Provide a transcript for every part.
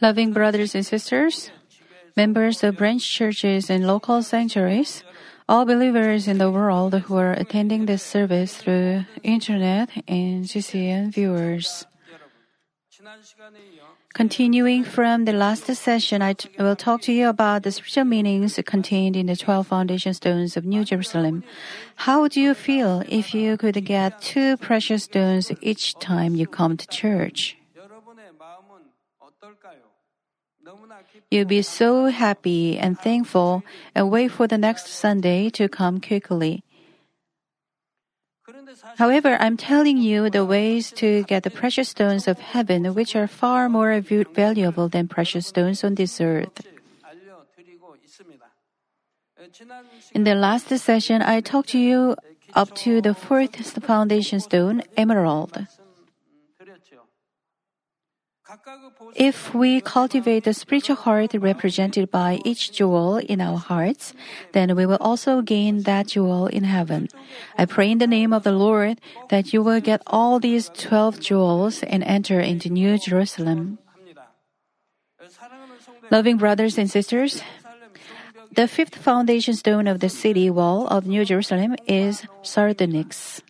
Loving brothers and sisters, members of branch churches and local sanctuaries, all believers in the world who are attending this service through internet and GCN viewers. Continuing from the last session, I t- will talk to you about the spiritual meanings contained in the 12 foundation stones of New Jerusalem. How would you feel if you could get two precious stones each time you come to church? You'll be so happy and thankful and wait for the next Sunday to come quickly. However, I'm telling you the ways to get the precious stones of heaven, which are far more valuable than precious stones on this earth. In the last session, I talked to you up to the fourth foundation stone, emerald. If we cultivate the spiritual heart represented by each jewel in our hearts, then we will also gain that jewel in heaven. I pray in the name of the Lord that you will get all these 12 jewels and enter into New Jerusalem. Loving brothers and sisters, the fifth foundation stone of the city wall of New Jerusalem is sardonyx.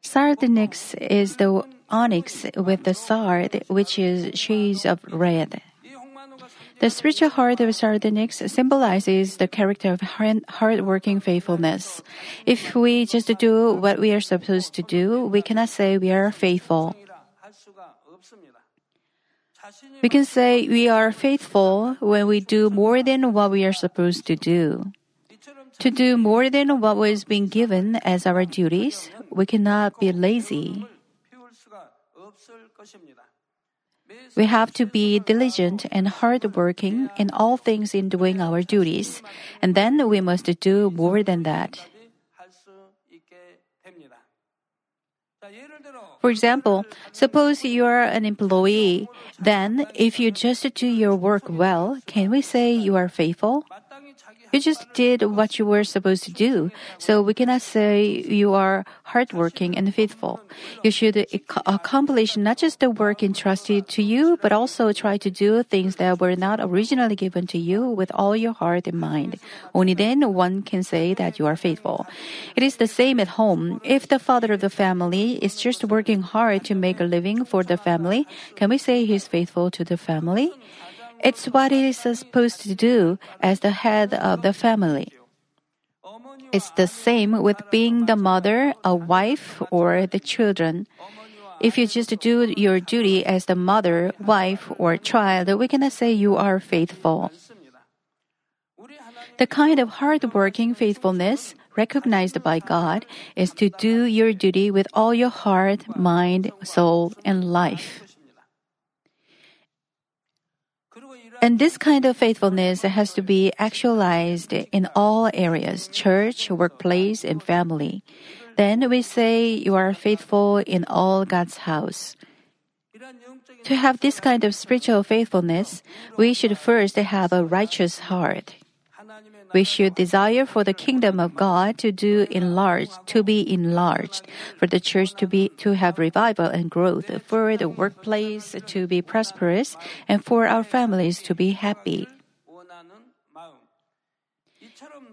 Sardonyx is the onyx with the sard, which is shades of red. The spiritual heart of sardonyx symbolizes the character of hard-working faithfulness. If we just do what we are supposed to do, we cannot say we are faithful. We can say we are faithful when we do more than what we are supposed to do. To do more than what was being given as our duties, we cannot be lazy. We have to be diligent and hardworking in all things in doing our duties, and then we must do more than that. For example, suppose you are an employee, then if you just do your work well, can we say you are faithful? You just did what you were supposed to do, so we cannot say you are hardworking and faithful. You should accomplish not just the work entrusted to you, but also try to do things that were not originally given to you with all your heart and mind. Only then one can say that you are faithful. It is the same at home. If the father of the family is just working hard to make a living for the family, can we say he is faithful to the family? It's what it is supposed to do as the head of the family. It's the same with being the mother, a wife, or the children. If you just do your duty as the mother, wife, or child, we cannot say you are faithful. The kind of hard-working faithfulness recognized by God is to do your duty with all your heart, mind, soul, and life. And this kind of faithfulness has to be actualized in all areas church, workplace, and family. Then we say you are faithful in all God's house. To have this kind of spiritual faithfulness, we should first have a righteous heart we should desire for the kingdom of God to do enlarged, to be enlarged, for the church to be to have revival and growth, for the workplace to be prosperous, and for our families to be happy.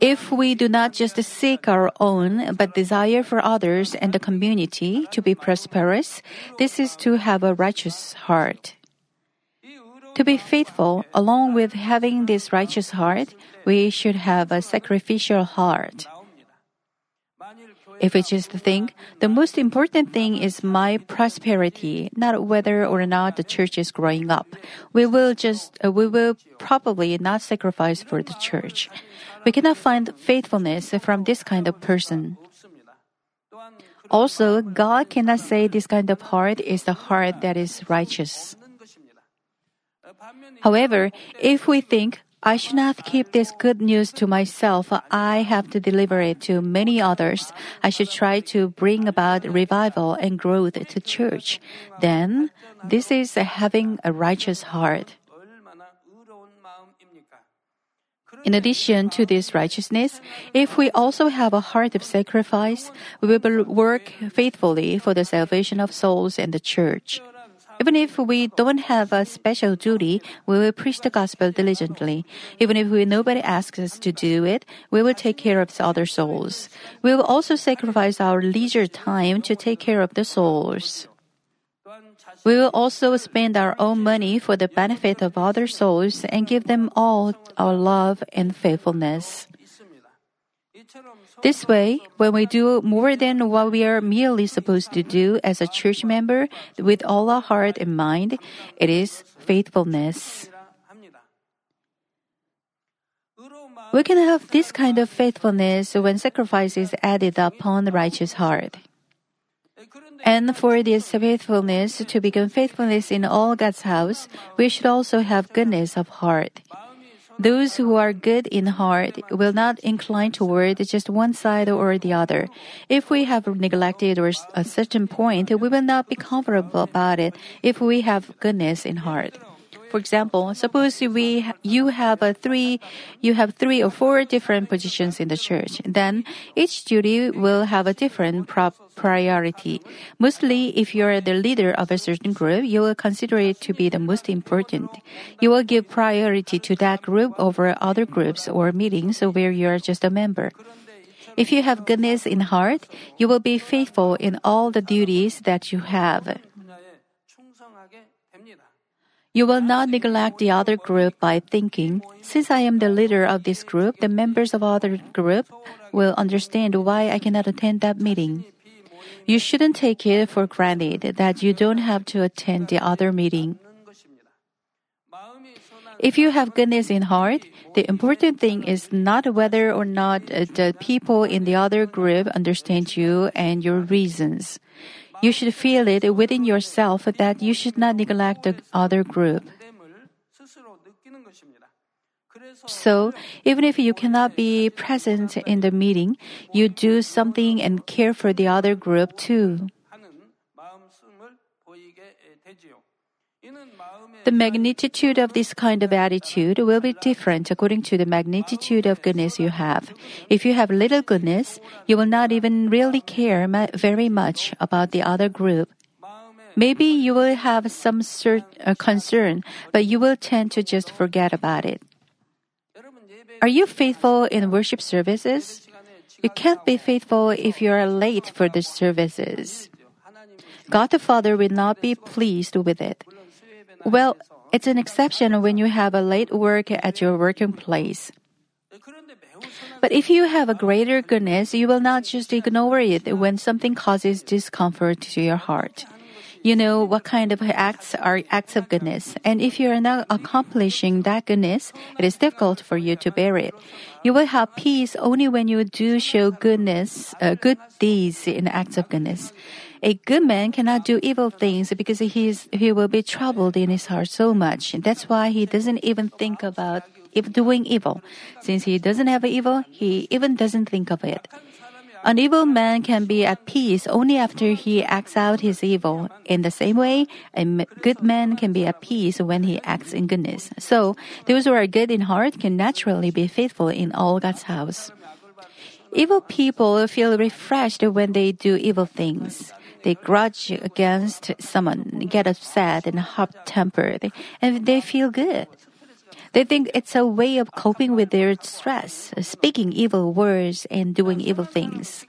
If we do not just seek our own, but desire for others and the community to be prosperous, this is to have a righteous heart. To be faithful, along with having this righteous heart, we should have a sacrificial heart. If we just think the most important thing is my prosperity, not whether or not the church is growing up, we will just uh, we will probably not sacrifice for the church. We cannot find faithfulness from this kind of person. Also, God cannot say this kind of heart is the heart that is righteous. However, if we think I should not keep this good news to myself. I have to deliver it to many others. I should try to bring about revival and growth to church. Then, this is having a righteous heart. In addition to this righteousness, if we also have a heart of sacrifice, we will work faithfully for the salvation of souls and the church. Even if we don't have a special duty, we will preach the gospel diligently. Even if we, nobody asks us to do it, we will take care of other souls. We will also sacrifice our leisure time to take care of the souls. We will also spend our own money for the benefit of other souls and give them all our love and faithfulness. This way, when we do more than what we are merely supposed to do as a church member with all our heart and mind, it is faithfulness. We can have this kind of faithfulness when sacrifice is added upon the righteous heart. And for this faithfulness to become faithfulness in all God's house, we should also have goodness of heart. Those who are good in heart will not incline toward just one side or the other. If we have neglected or a certain point, we will not be comfortable about it if we have goodness in heart. For example, suppose we you have a three you have three or four different positions in the church. Then each duty will have a different priority. Mostly, if you are the leader of a certain group, you will consider it to be the most important. You will give priority to that group over other groups or meetings where you are just a member. If you have goodness in heart, you will be faithful in all the duties that you have. You will not neglect the other group by thinking, since I am the leader of this group, the members of other group will understand why I cannot attend that meeting. You shouldn't take it for granted that you don't have to attend the other meeting. If you have goodness in heart, the important thing is not whether or not uh, the people in the other group understand you and your reasons. You should feel it within yourself that you should not neglect the other group. So, even if you cannot be present in the meeting, you do something and care for the other group too. The magnitude of this kind of attitude will be different according to the magnitude of goodness you have. If you have little goodness, you will not even really care very much about the other group. Maybe you will have some of uh, concern, but you will tend to just forget about it. Are you faithful in worship services? You can't be faithful if you are late for the services. God the Father will not be pleased with it. Well, it's an exception when you have a late work at your working place. But if you have a greater goodness, you will not just ignore it when something causes discomfort to your heart. You know what kind of acts are acts of goodness, and if you are not accomplishing that goodness, it is difficult for you to bear it. You will have peace only when you do show goodness, uh, good deeds in acts of goodness. A good man cannot do evil things because he is, he will be troubled in his heart so much. That's why he doesn't even think about doing evil. Since he doesn't have evil, he even doesn't think of it. An evil man can be at peace only after he acts out his evil. In the same way, a good man can be at peace when he acts in goodness. So, those who are good in heart can naturally be faithful in all God's house. Evil people feel refreshed when they do evil things. They grudge against someone, get upset and hot tempered, and they feel good. They think it's a way of coping with their stress, speaking evil words and doing evil things.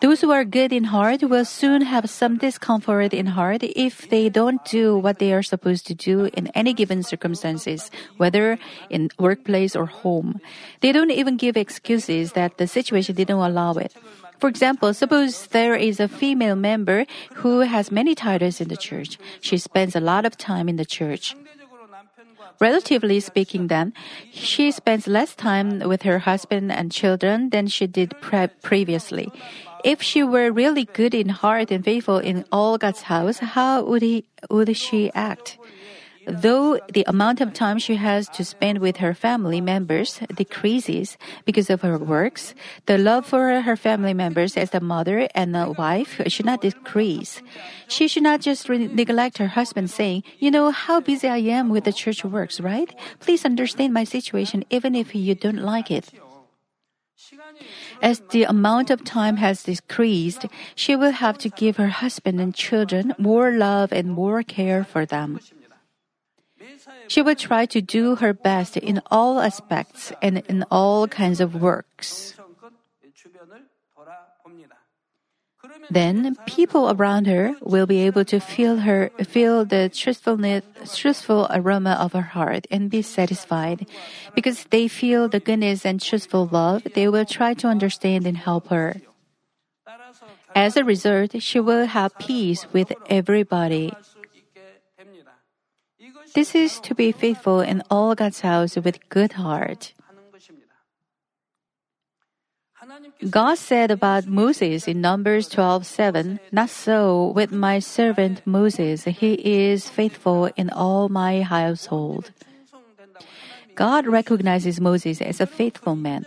Those who are good in heart will soon have some discomfort in heart if they don't do what they are supposed to do in any given circumstances, whether in workplace or home. They don't even give excuses that the situation didn't allow it. For example, suppose there is a female member who has many titles in the church. She spends a lot of time in the church. Relatively speaking, then, she spends less time with her husband and children than she did pre- previously. If she were really good in heart and faithful in all God's house, how would he, would she act? Though the amount of time she has to spend with her family members decreases because of her works, the love for her family members as a mother and a wife should not decrease. She should not just re- neglect her husband saying, you know how busy I am with the church works, right? Please understand my situation even if you don't like it. As the amount of time has decreased, she will have to give her husband and children more love and more care for them. She will try to do her best in all aspects and in all kinds of works. Then people around her will be able to feel her feel the truthfulness truthful aroma of her heart and be satisfied. Because they feel the goodness and truthful love, they will try to understand and help her. As a result, she will have peace with everybody. This is to be faithful in all God's house with good heart. God said about Moses in Numbers 12:7, "Not so with my servant Moses; he is faithful in all my household." God recognizes Moses as a faithful man.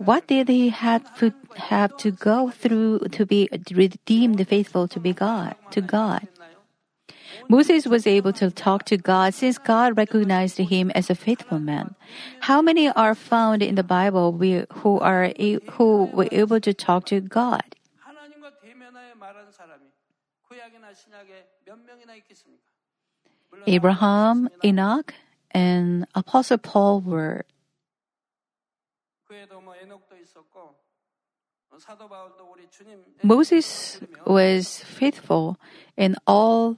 What did he have to, have to go through to be redeemed faithful to be God, to God? Moses was able to talk to God since God recognized him as a faithful man. How many are found in the Bible who are who were able to talk to God? Abraham, Enoch, and Apostle Paul were. Moses was faithful in all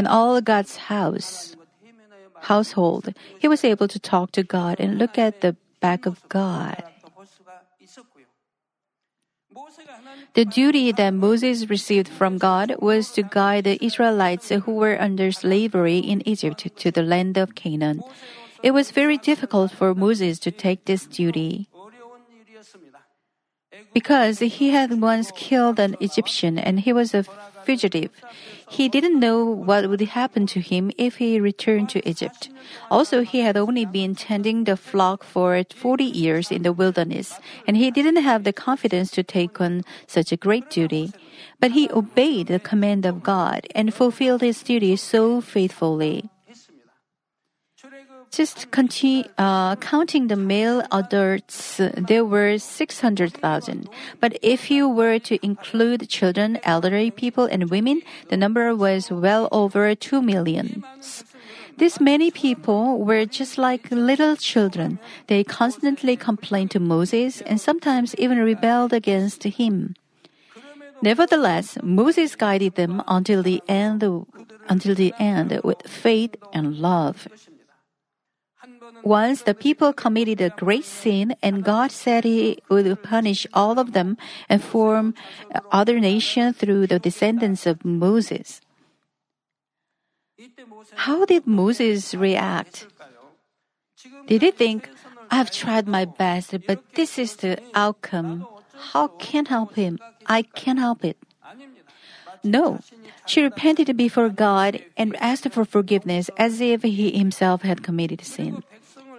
in all God's house household, he was able to talk to God and look at the back of God. The duty that Moses received from God was to guide the Israelites who were under slavery in Egypt to the land of Canaan. It was very difficult for Moses to take this duty. Because he had once killed an Egyptian and he was a fugitive. He didn't know what would happen to him if he returned to Egypt. Also, he had only been tending the flock for 40 years in the wilderness, and he didn't have the confidence to take on such a great duty. But he obeyed the command of God and fulfilled his duty so faithfully. Just continue, uh, counting the male adults, there were 600,000. But if you were to include children, elderly people, and women, the number was well over 2 million. These many people were just like little children. They constantly complained to Moses and sometimes even rebelled against him. Nevertheless, Moses guided them until the end, until the end with faith and love. Once the people committed a great sin and God said he would punish all of them and form other nations through the descendants of Moses. How did Moses react? Did he think, I've tried my best, but this is the outcome. How can help him? I can't help it. No. She repented before God and asked for forgiveness as if he himself had committed sin.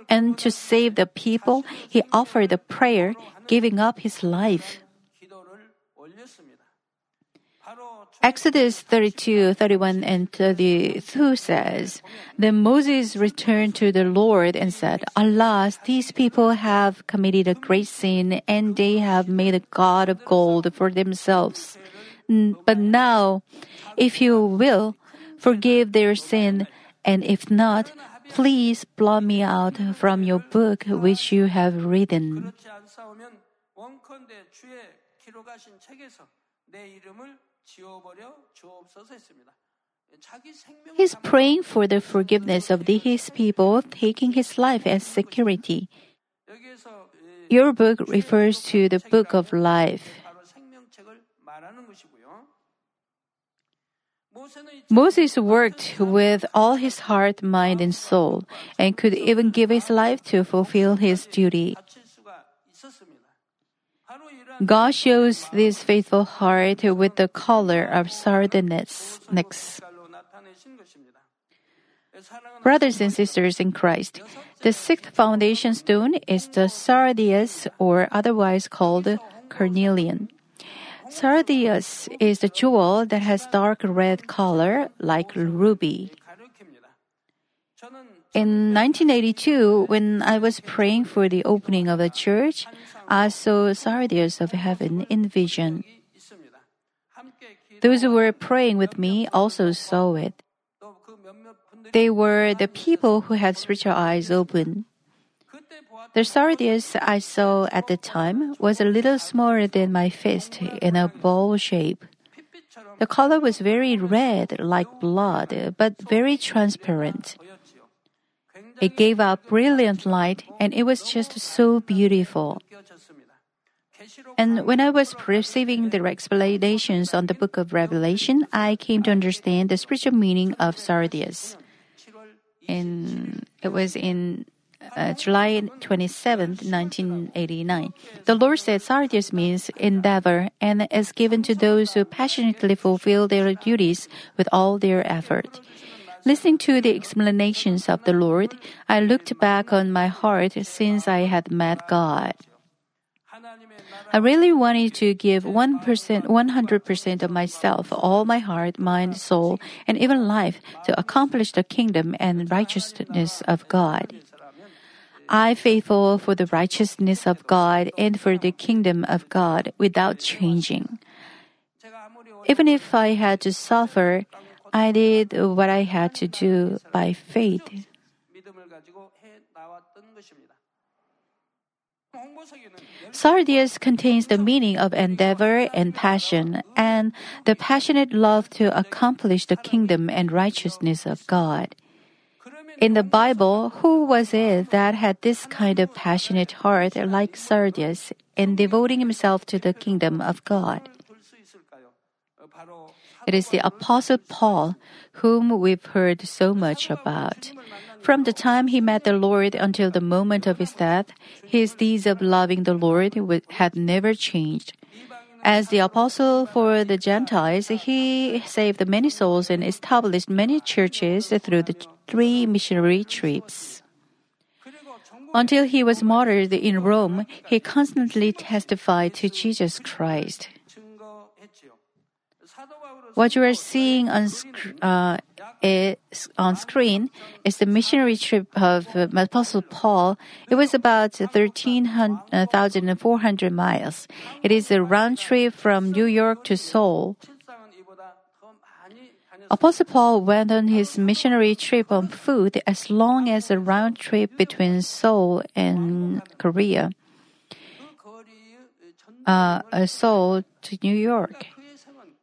And to save the people, he offered a prayer, giving up his life. Exodus 32, 31 and 32 says, Then Moses returned to the Lord and said, Alas, these people have committed a great sin and they have made a god of gold for themselves. But now, if you will, forgive their sin, and if not, Please blot me out from your book which you have written. He's praying for the forgiveness of the, his people, taking his life as security. Your book refers to the book of life. Moses worked with all his heart, mind, and soul, and could even give his life to fulfill his duty. God shows this faithful heart with the color of sardonyx. Brothers and sisters in Christ, the sixth foundation stone is the sardius, or otherwise called carnelian. Sardius is the jewel that has dark red color like ruby. In 1982, when I was praying for the opening of a church, I saw Sardius of heaven in vision. Those who were praying with me also saw it. They were the people who had spiritual eyes open. The sardius I saw at the time was a little smaller than my fist in a bowl shape. The color was very red, like blood, but very transparent. It gave out brilliant light and it was just so beautiful. And when I was receiving the explanations on the book of Revelation, I came to understand the spiritual meaning of sardius. In, it was in uh, July 27th, 1989. The Lord said sardius means endeavor and is given to those who passionately fulfill their duties with all their effort. Listening to the explanations of the Lord, I looked back on my heart since I had met God. I really wanted to give 1%, 100% of myself, all my heart, mind, soul, and even life to accomplish the kingdom and righteousness of God. I faithful for the righteousness of God and for the kingdom of God without changing. Even if I had to suffer, I did what I had to do by faith. Sardius contains the meaning of endeavor and passion and the passionate love to accomplish the kingdom and righteousness of God. In the Bible, who was it that had this kind of passionate heart like Sardius in devoting himself to the kingdom of God? It is the Apostle Paul, whom we've heard so much about. From the time he met the Lord until the moment of his death, his deeds of loving the Lord had never changed. As the apostle for the Gentiles, he saved many souls and established many churches through the three missionary trips. Until he was martyred in Rome, he constantly testified to Jesus Christ. What you are seeing on, sc- uh, on screen is the missionary trip of uh, Apostle Paul. It was about 13,400 miles. It is a round trip from New York to Seoul. Apostle Paul went on his missionary trip on foot as long as a round trip between Seoul and Korea. Uh, Seoul to New York.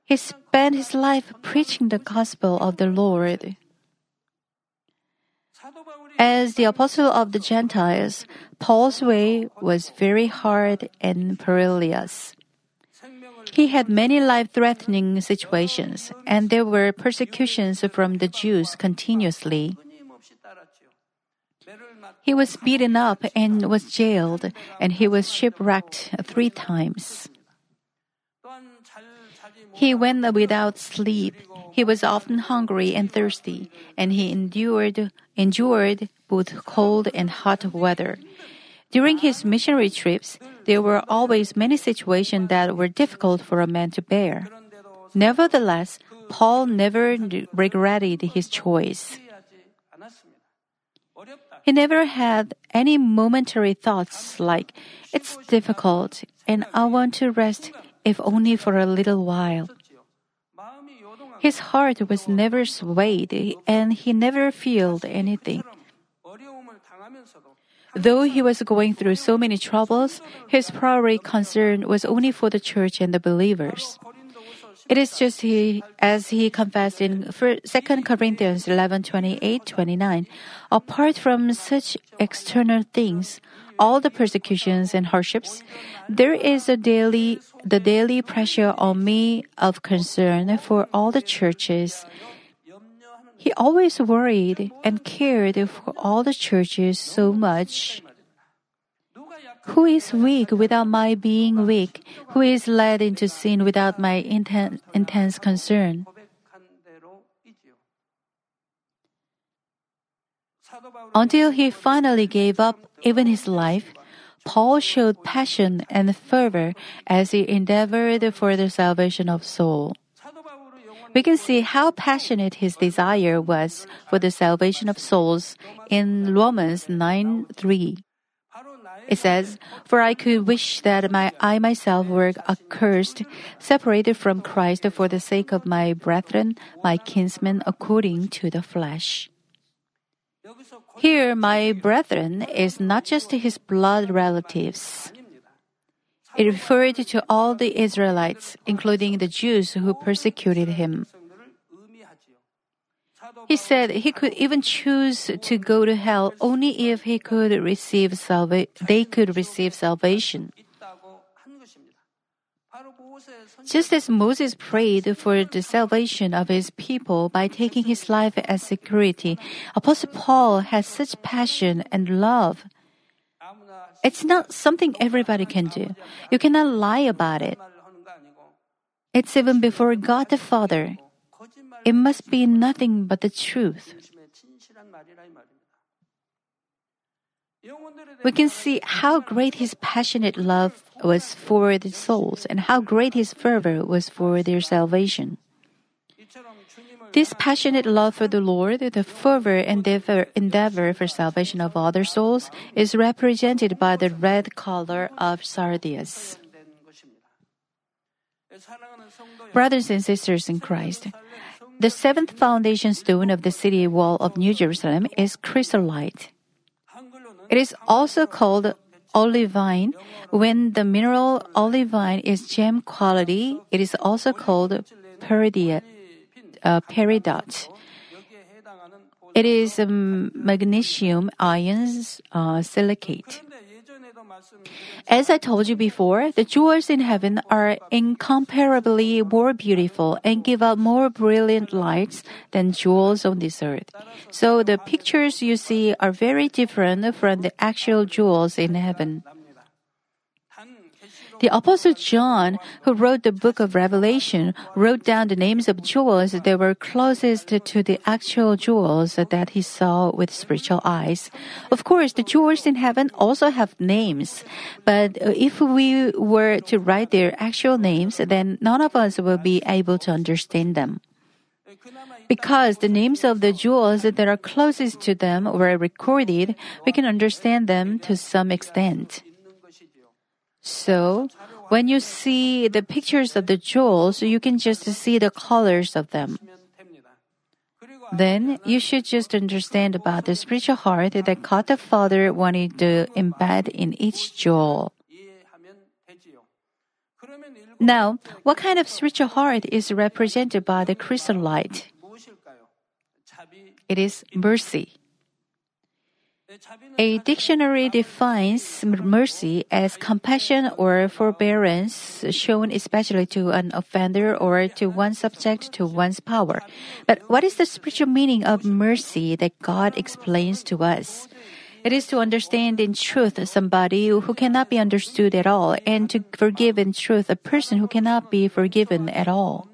He spent his life preaching the gospel of the Lord. As the apostle of the Gentiles, Paul's way was very hard and perilous. He had many life threatening situations, and there were persecutions from the Jews continuously. He was beaten up and was jailed, and he was shipwrecked three times. He went without sleep. He was often hungry and thirsty, and he endured endured both cold and hot weather. During his missionary trips, there were always many situations that were difficult for a man to bear. Nevertheless, Paul never regretted his choice. He never had any momentary thoughts like, it's difficult and I want to rest if only for a little while. His heart was never swayed and he never felt anything. Though he was going through so many troubles, his primary concern was only for the church and the believers. It is just he, as he confessed in 2 Corinthians 11, 28, 29. Apart from such external things, all the persecutions and hardships, there is a daily, the daily pressure on me of concern for all the churches. He always worried and cared for all the churches so much. Who is weak without my being weak? Who is led into sin without my intense, intense concern? Until he finally gave up even his life, Paul showed passion and fervor as he endeavored for the salvation of soul. We can see how passionate his desire was for the salvation of souls in Romans 9 3. It says, For I could wish that my, I myself were accursed, separated from Christ for the sake of my brethren, my kinsmen according to the flesh. Here, my brethren is not just his blood relatives. It referred to all the Israelites, including the Jews who persecuted him. He said he could even choose to go to hell only if he could receive salva- they could receive salvation. Just as Moses prayed for the salvation of his people by taking his life as security, Apostle Paul has such passion and love. It's not something everybody can do. You cannot lie about it. It's even before God the Father. It must be nothing but the truth. We can see how great his passionate love was for the souls and how great his fervor was for their salvation. This passionate love for the Lord, the fervor endeavor, endeavor for salvation of other souls, is represented by the red color of sardius. Brothers and sisters in Christ, the seventh foundation stone of the city wall of New Jerusalem is chrysolite. It is also called olivine. When the mineral olivine is gem quality, it is also called peridot. Uh, peridot. It is um, magnesium iron uh, silicate. As I told you before, the jewels in heaven are incomparably more beautiful and give out more brilliant lights than jewels on this earth. So the pictures you see are very different from the actual jewels in heaven. The Apostle John, who wrote the book of Revelation, wrote down the names of jewels that were closest to the actual jewels that he saw with spiritual eyes. Of course, the jewels in heaven also have names, but if we were to write their actual names, then none of us will be able to understand them. Because the names of the jewels that are closest to them were recorded, we can understand them to some extent. So, when you see the pictures of the jewels, you can just see the colors of them. Then you should just understand about the spiritual heart that God the Father wanted to embed in each jewel. Now, what kind of spiritual heart is represented by the chrysolite? It is mercy. A dictionary defines mercy as compassion or forbearance shown especially to an offender or to one subject to one's power. But what is the spiritual meaning of mercy that God explains to us? It is to understand in truth somebody who cannot be understood at all and to forgive in truth a person who cannot be forgiven at all.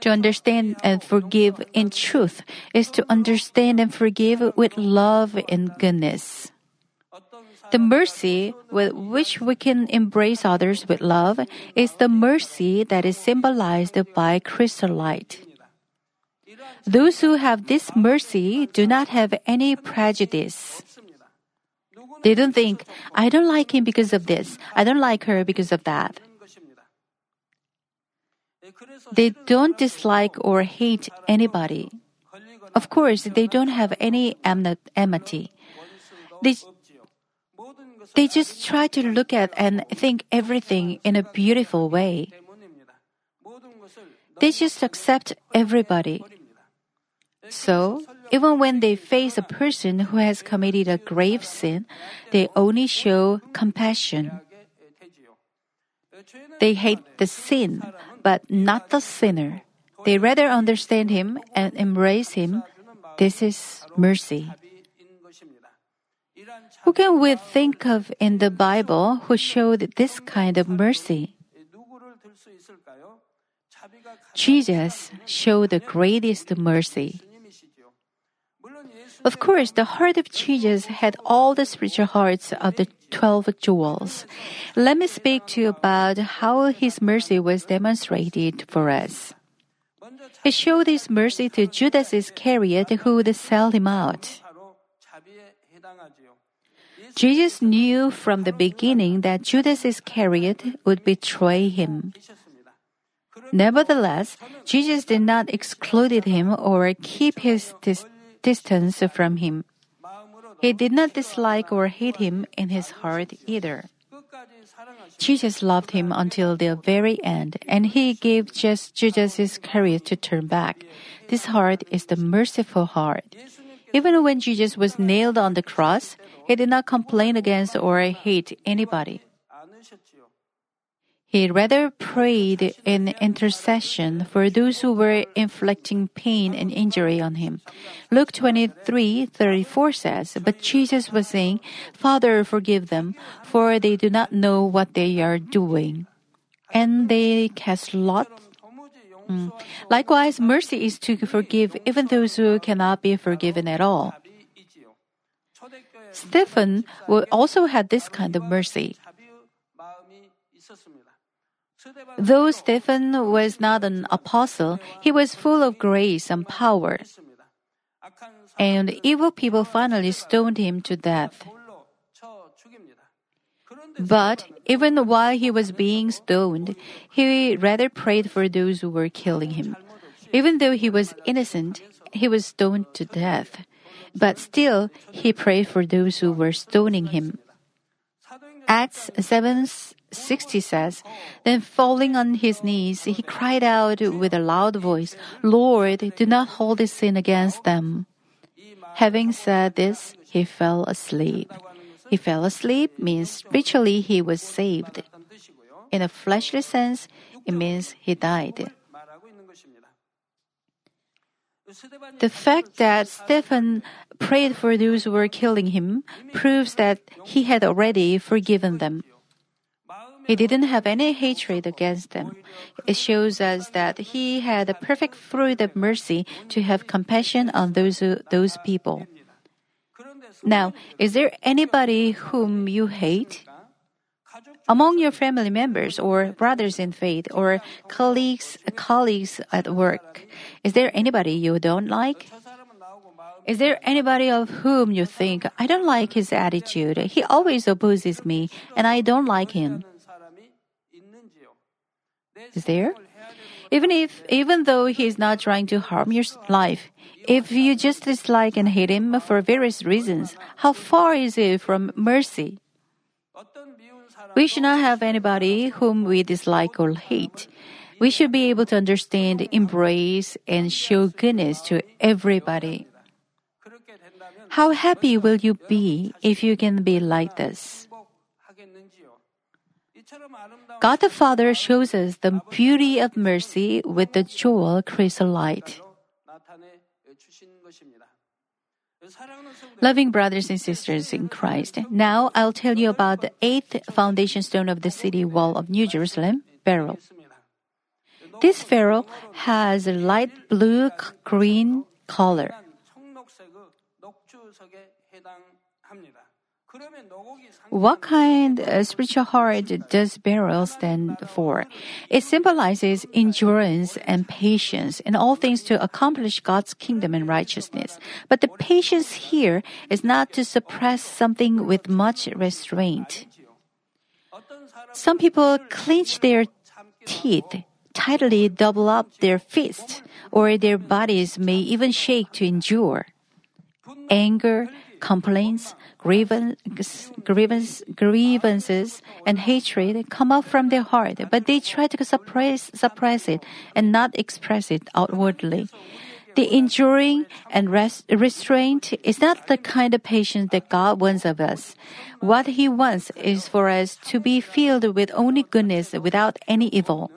To understand and forgive in truth is to understand and forgive with love and goodness. The mercy with which we can embrace others with love is the mercy that is symbolized by chrysolite. Those who have this mercy do not have any prejudice. They don't think, I don't like him because of this, I don't like her because of that. They don't dislike or hate anybody. Of course, they don't have any enmity. They, they just try to look at and think everything in a beautiful way. They just accept everybody. So, even when they face a person who has committed a grave sin, they only show compassion. They hate the sin, but not the sinner. They rather understand him and embrace him. This is mercy. Who can we think of in the Bible who showed this kind of mercy? Jesus showed the greatest mercy. Of course, the heart of Jesus had all the spiritual hearts of the 12 jewels. Let me speak to you about how his mercy was demonstrated for us. He showed his mercy to Judas Iscariot who would sell him out. Jesus knew from the beginning that Judas Iscariot would betray him. Nevertheless, Jesus did not exclude him or keep his dis- distance from him. He did not dislike or hate him in his heart either. Jesus loved him until the very end, and he gave just Judas Iscariot to turn back. This heart is the merciful heart. Even when Jesus was nailed on the cross, he did not complain against or hate anybody. He rather prayed in intercession for those who were inflicting pain and injury on him. Luke 23, 34 says, But Jesus was saying, Father, forgive them, for they do not know what they are doing. And they cast lots Mm. Likewise, mercy is to forgive even those who cannot be forgiven at all. Stephen also had this kind of mercy. Though Stephen was not an apostle, he was full of grace and power. And evil people finally stoned him to death. But even while he was being stoned, he rather prayed for those who were killing him. Even though he was innocent, he was stoned to death. But still, he prayed for those who were stoning him. Acts 7 60 says, Then falling on his knees, he cried out with a loud voice, Lord, do not hold this sin against them. Having said this, he fell asleep. He fell asleep means spiritually he was saved. In a fleshly sense, it means he died. The fact that Stephen prayed for those who were killing him proves that he had already forgiven them. He didn't have any hatred against them. It shows us that he had a perfect fruit of mercy to have compassion on those, those people. Now, is there anybody whom you hate? Among your family members or brothers in faith or colleagues, colleagues at work, is there anybody you don't like? Is there anybody of whom you think, I don't like his attitude, he always opposes me, and I don't like him? Is there? Even if, even though he is not trying to harm your life, if you just dislike and hate him for various reasons, how far is it from mercy? We should not have anybody whom we dislike or hate. We should be able to understand, embrace, and show goodness to everybody. How happy will you be if you can be like this? God the Father shows us the beauty of mercy with the jewel chrysolite. Loving brothers and sisters in Christ, now I'll tell you about the eighth foundation stone of the city wall of New Jerusalem, beryl. This beryl has a light blue green color. What kind of spiritual heart does beryl stand for? It symbolizes endurance and patience in all things to accomplish God's kingdom and righteousness. But the patience here is not to suppress something with much restraint. Some people clench their teeth, tightly double up their fists, or their bodies may even shake to endure. Anger, complaints, grievance, grievance, grievances, and hatred come up from their heart, but they try to suppress, suppress it and not express it outwardly. The enduring and rest, restraint is not the kind of patience that God wants of us. What He wants is for us to be filled with only goodness without any evil.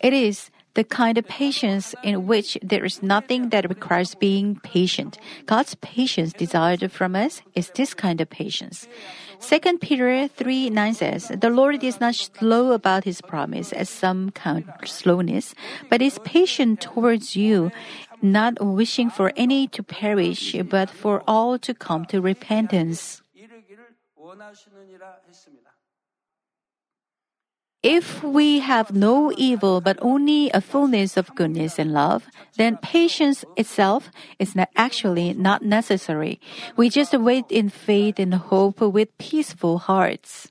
It is the kind of patience in which there is nothing that requires being patient. God's patience desired from us is this kind of patience. 2 Peter 3 9 says, The Lord is not slow about his promise, as some count slowness, but is patient towards you, not wishing for any to perish, but for all to come to repentance. If we have no evil but only a fullness of goodness and love, then patience itself is not actually not necessary. We just wait in faith and hope with peaceful hearts.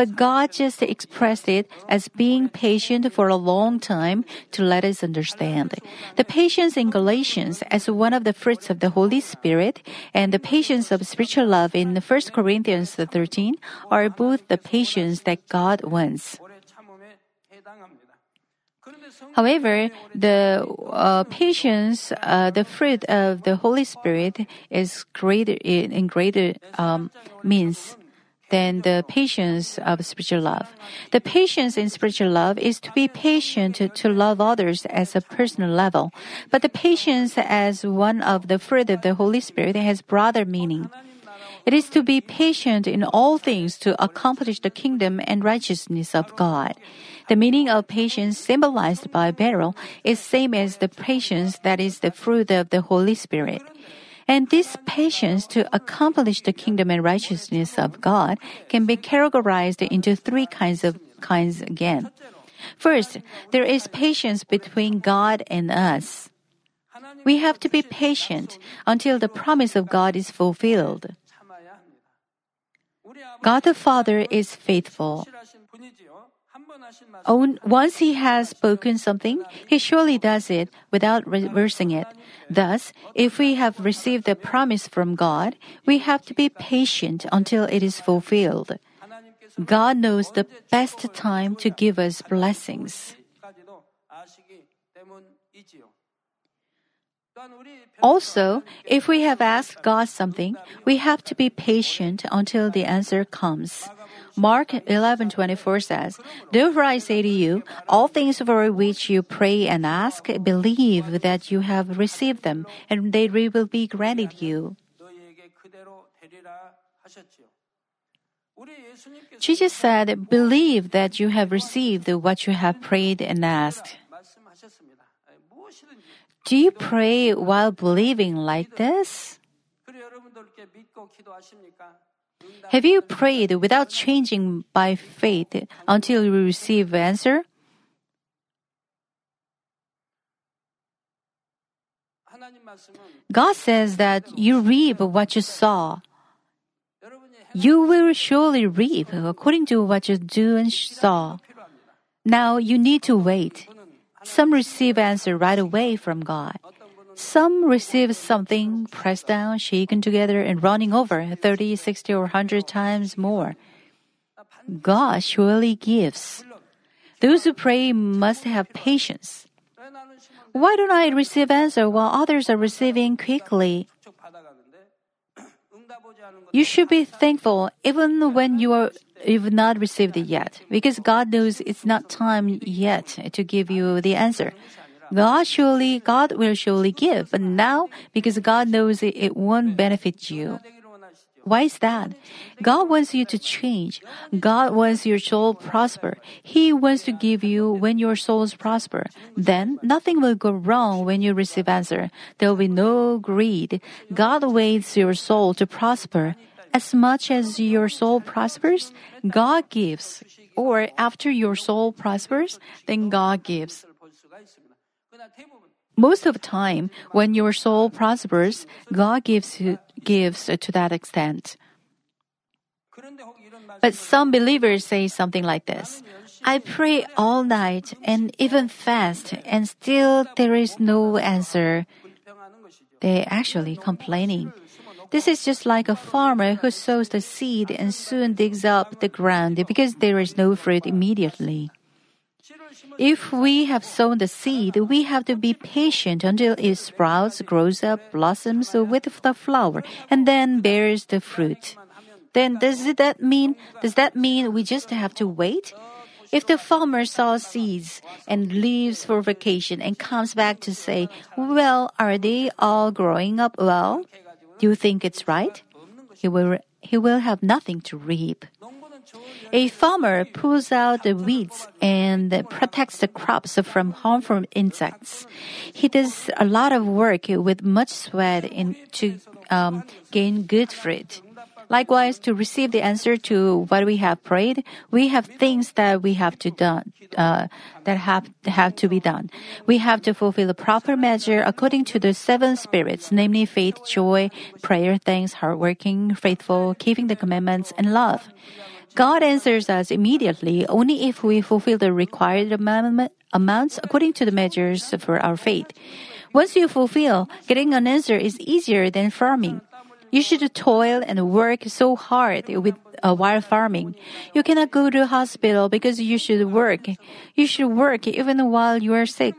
But God just expressed it as being patient for a long time to let us understand. The patience in Galatians as one of the fruits of the Holy Spirit and the patience of spiritual love in 1 Corinthians 13 are both the patience that God wants. However, the uh, patience, uh, the fruit of the Holy Spirit, is greater in, in greater um, means than the patience of spiritual love. The patience in spiritual love is to be patient to, love others as a personal level, but the patience as one of the fruit of the Holy Spirit has broader meaning. It is to be patient in all things to accomplish the kingdom and righteousness of God. The meaning of patience symbolized by beryl is same as the patience that is the fruit of the Holy Spirit. And this patience to accomplish the kingdom and righteousness of God can be categorized into three kinds of kinds again. First, there is patience between God and us. We have to be patient until the promise of God is fulfilled. God the Father is faithful once he has spoken something, he surely does it without reversing it. Thus, if we have received a promise from God, we have to be patient until it is fulfilled. God knows the best time to give us blessings. Also, if we have asked God something, we have to be patient until the answer comes. Mark 11:24 says, "Therefore I say to you, all things for which you pray and ask, believe that you have received them, and they will be granted you." Jesus said, "Believe that you have received what you have prayed and asked." Do you pray while believing like this? Have you prayed without changing by faith until you receive answer? God says that you reap what you sow. You will surely reap according to what you do and sow. Now you need to wait. Some receive answer right away from God. Some receive something pressed down, shaken together, and running over 30, 60, or 100 times more. God surely gives. Those who pray must have patience. Why don't I receive answer while others are receiving quickly? You should be thankful even when you are you've not received it yet, because God knows it's not time yet to give you the answer. God surely, God will surely give, but now, because God knows it, it won't benefit you. Why is that? God wants you to change. God wants your soul prosper. He wants to give you when your souls prosper. Then nothing will go wrong when you receive answer. There will be no greed. God waits your soul to prosper. As much as your soul prospers, God gives. Or after your soul prospers, then God gives. Most of the time, when your soul prospers, God gives, gives to that extent. But some believers say something like this I pray all night and even fast, and still there is no answer. They're actually complaining. This is just like a farmer who sows the seed and soon digs up the ground because there is no fruit immediately. If we have sown the seed, we have to be patient until it sprouts, grows up, blossoms with the flower, and then bears the fruit. Then does that mean does that mean we just have to wait? If the farmer sows seeds and leaves for vacation and comes back to say, "Well, are they all growing up well?" Do you think it's right? He will he will have nothing to reap. A farmer pulls out the weeds and protects the crops from harmful insects. He does a lot of work with much sweat in, to um, gain good fruit. Likewise, to receive the answer to what we have prayed, we have things that we have to done, uh, that have have to be done. We have to fulfill the proper measure according to the seven spirits, namely faith, joy, prayer, thanks, hardworking, faithful, keeping the commandments, and love. God answers us immediately only if we fulfill the required amounts according to the measures for our faith. Once you fulfill, getting an answer is easier than farming. You should toil and work so hard with uh, while farming. You cannot go to hospital because you should work. You should work even while you are sick.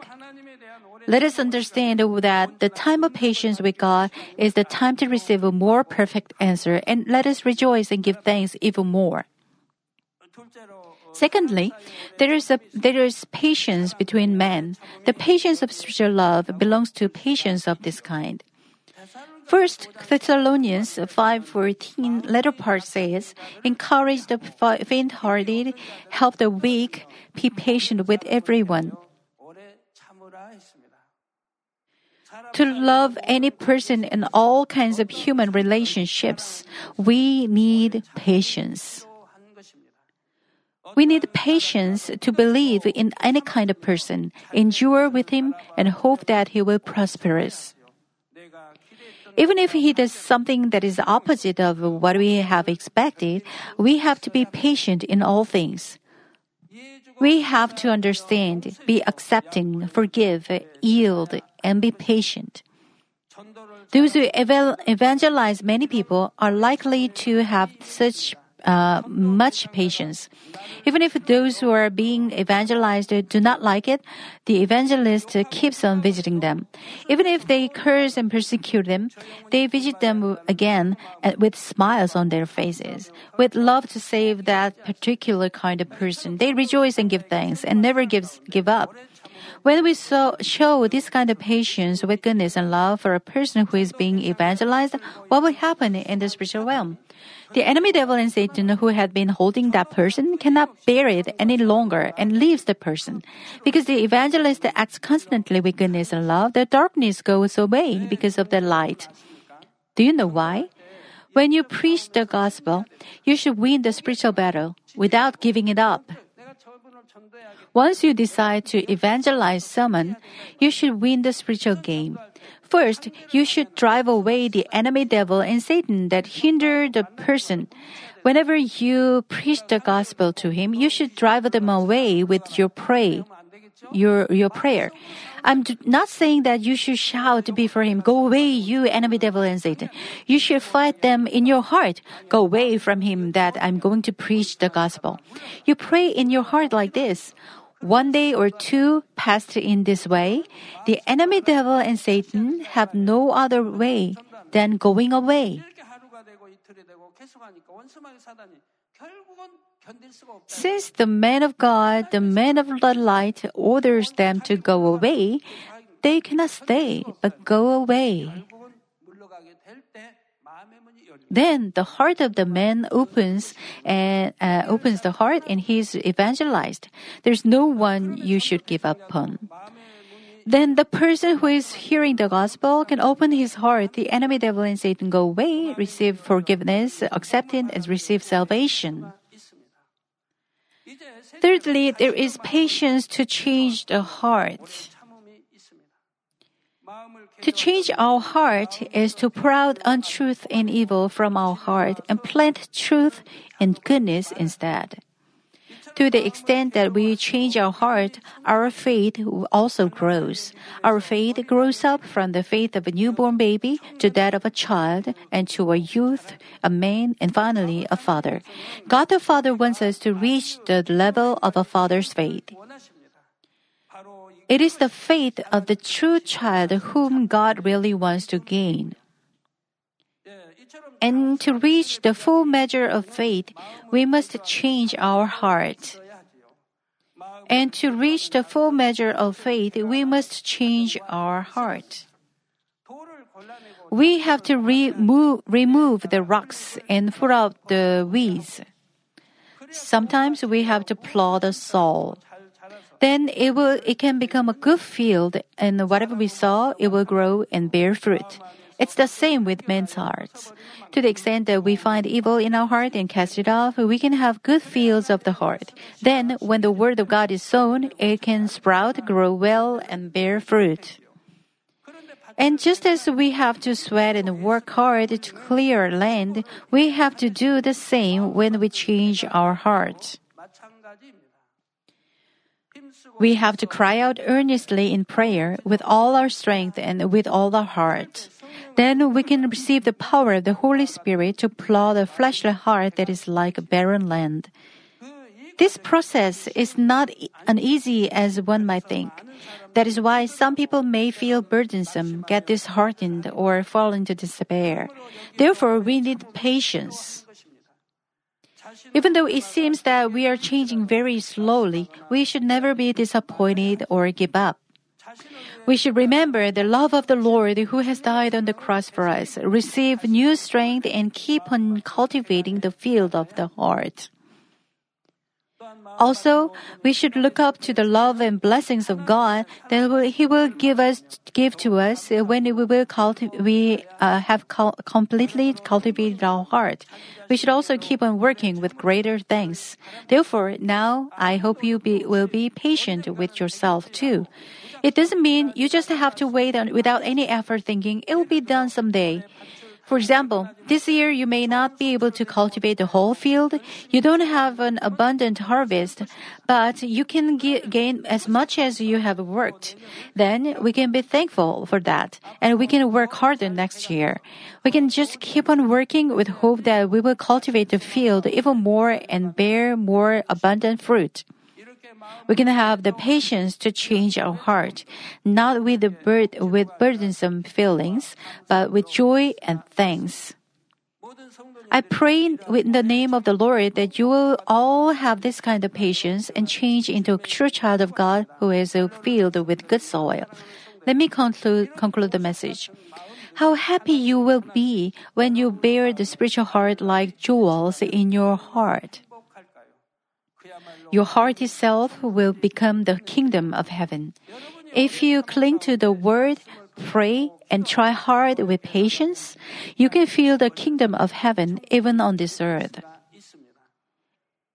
Let us understand that the time of patience with God is the time to receive a more perfect answer, and let us rejoice and give thanks even more. Secondly, there is, a, there is patience between men. The patience of spiritual love belongs to patience of this kind. First Thessalonians 5:14 letter part says, "Encourage the faint-hearted, help the weak, be patient with everyone." To love any person in all kinds of human relationships, we need patience. We need patience to believe in any kind of person, endure with him, and hope that he will prosper us. Even if he does something that is opposite of what we have expected, we have to be patient in all things. We have to understand, be accepting, forgive, yield, and be patient. Those who evangelize many people are likely to have such uh, much patience. Even if those who are being evangelized do not like it, the evangelist keeps on visiting them. Even if they curse and persecute them, they visit them again with smiles on their faces. With love to save that particular kind of person, they rejoice and give thanks and never gives, give up. When we so, show this kind of patience with goodness and love for a person who is being evangelized, what will happen in the spiritual realm? The enemy devil and Satan who had been holding that person cannot bear it any longer and leaves the person. Because the evangelist acts constantly with goodness and love, the darkness goes away because of the light. Do you know why? When you preach the gospel, you should win the spiritual battle without giving it up. Once you decide to evangelize someone, you should win the spiritual game. First, you should drive away the enemy devil and Satan that hinder the person. Whenever you preach the gospel to him, you should drive them away with your pray, your your prayer. I'm not saying that you should shout before him, "Go away, you enemy devil and Satan." You should fight them in your heart. Go away from him that I'm going to preach the gospel. You pray in your heart like this one day or two passed in this way, the enemy devil and Satan have no other way than going away. Since the man of God, the man of the light, orders them to go away, they cannot stay but go away. Then the heart of the man opens and uh, opens the heart and he is evangelized. There's no one you should give up on. Then the person who is hearing the gospel can open his heart, the enemy devil and Satan go away, receive forgiveness, accepting, and receive salvation. Thirdly, there is patience to change the heart. To change our heart is to pour out untruth and evil from our heart and plant truth and goodness instead. To the extent that we change our heart, our faith also grows. Our faith grows up from the faith of a newborn baby to that of a child and to a youth, a man, and finally a father. God the Father wants us to reach the level of a father's faith. It is the faith of the true child whom God really wants to gain. And to reach the full measure of faith, we must change our heart. And to reach the full measure of faith, we must change our heart. We have to remove, remove the rocks and put out the weeds. Sometimes we have to plow the soil then it will it can become a good field and whatever we sow it will grow and bear fruit. It's the same with men's hearts. To the extent that we find evil in our heart and cast it off we can have good fields of the heart. Then when the word of god is sown it can sprout grow well and bear fruit. And just as we have to sweat and work hard to clear land, we have to do the same when we change our hearts. We have to cry out earnestly in prayer with all our strength and with all our heart. Then we can receive the power of the Holy Spirit to plow the fleshly heart that is like a barren land. This process is not uneasy as one might think. That is why some people may feel burdensome, get disheartened, or fall into despair. Therefore, we need patience. Even though it seems that we are changing very slowly, we should never be disappointed or give up. We should remember the love of the Lord who has died on the cross for us, receive new strength, and keep on cultivating the field of the heart. Also, we should look up to the love and blessings of God that He will give us, give to us when we will culti- we uh, have co- completely cultivated our heart. We should also keep on working with greater thanks. Therefore, now I hope you be, will be patient with yourself too. It doesn't mean you just have to wait on, without any effort thinking it will be done someday. For example, this year you may not be able to cultivate the whole field. You don't have an abundant harvest, but you can get, gain as much as you have worked. Then we can be thankful for that and we can work harder next year. We can just keep on working with hope that we will cultivate the field even more and bear more abundant fruit. We can have the patience to change our heart, not with bur- with burdensome feelings, but with joy and thanks. I pray in the name of the Lord that you will all have this kind of patience and change into a true child of God who is filled with good soil. Let me conclude, conclude the message. How happy you will be when you bear the spiritual heart like jewels in your heart. Your heart itself will become the kingdom of heaven. If you cling to the word, pray, and try hard with patience, you can feel the kingdom of heaven even on this earth.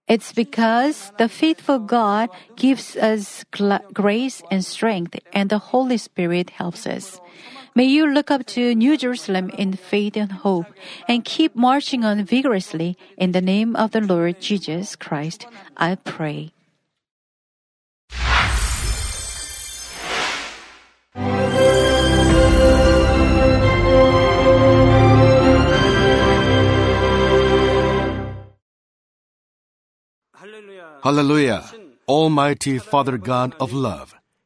It's because the faithful God gives us grace and strength, and the Holy Spirit helps us. May you look up to New Jerusalem in faith and hope and keep marching on vigorously in the name of the Lord Jesus Christ. I pray. Hallelujah. Almighty Father God of love.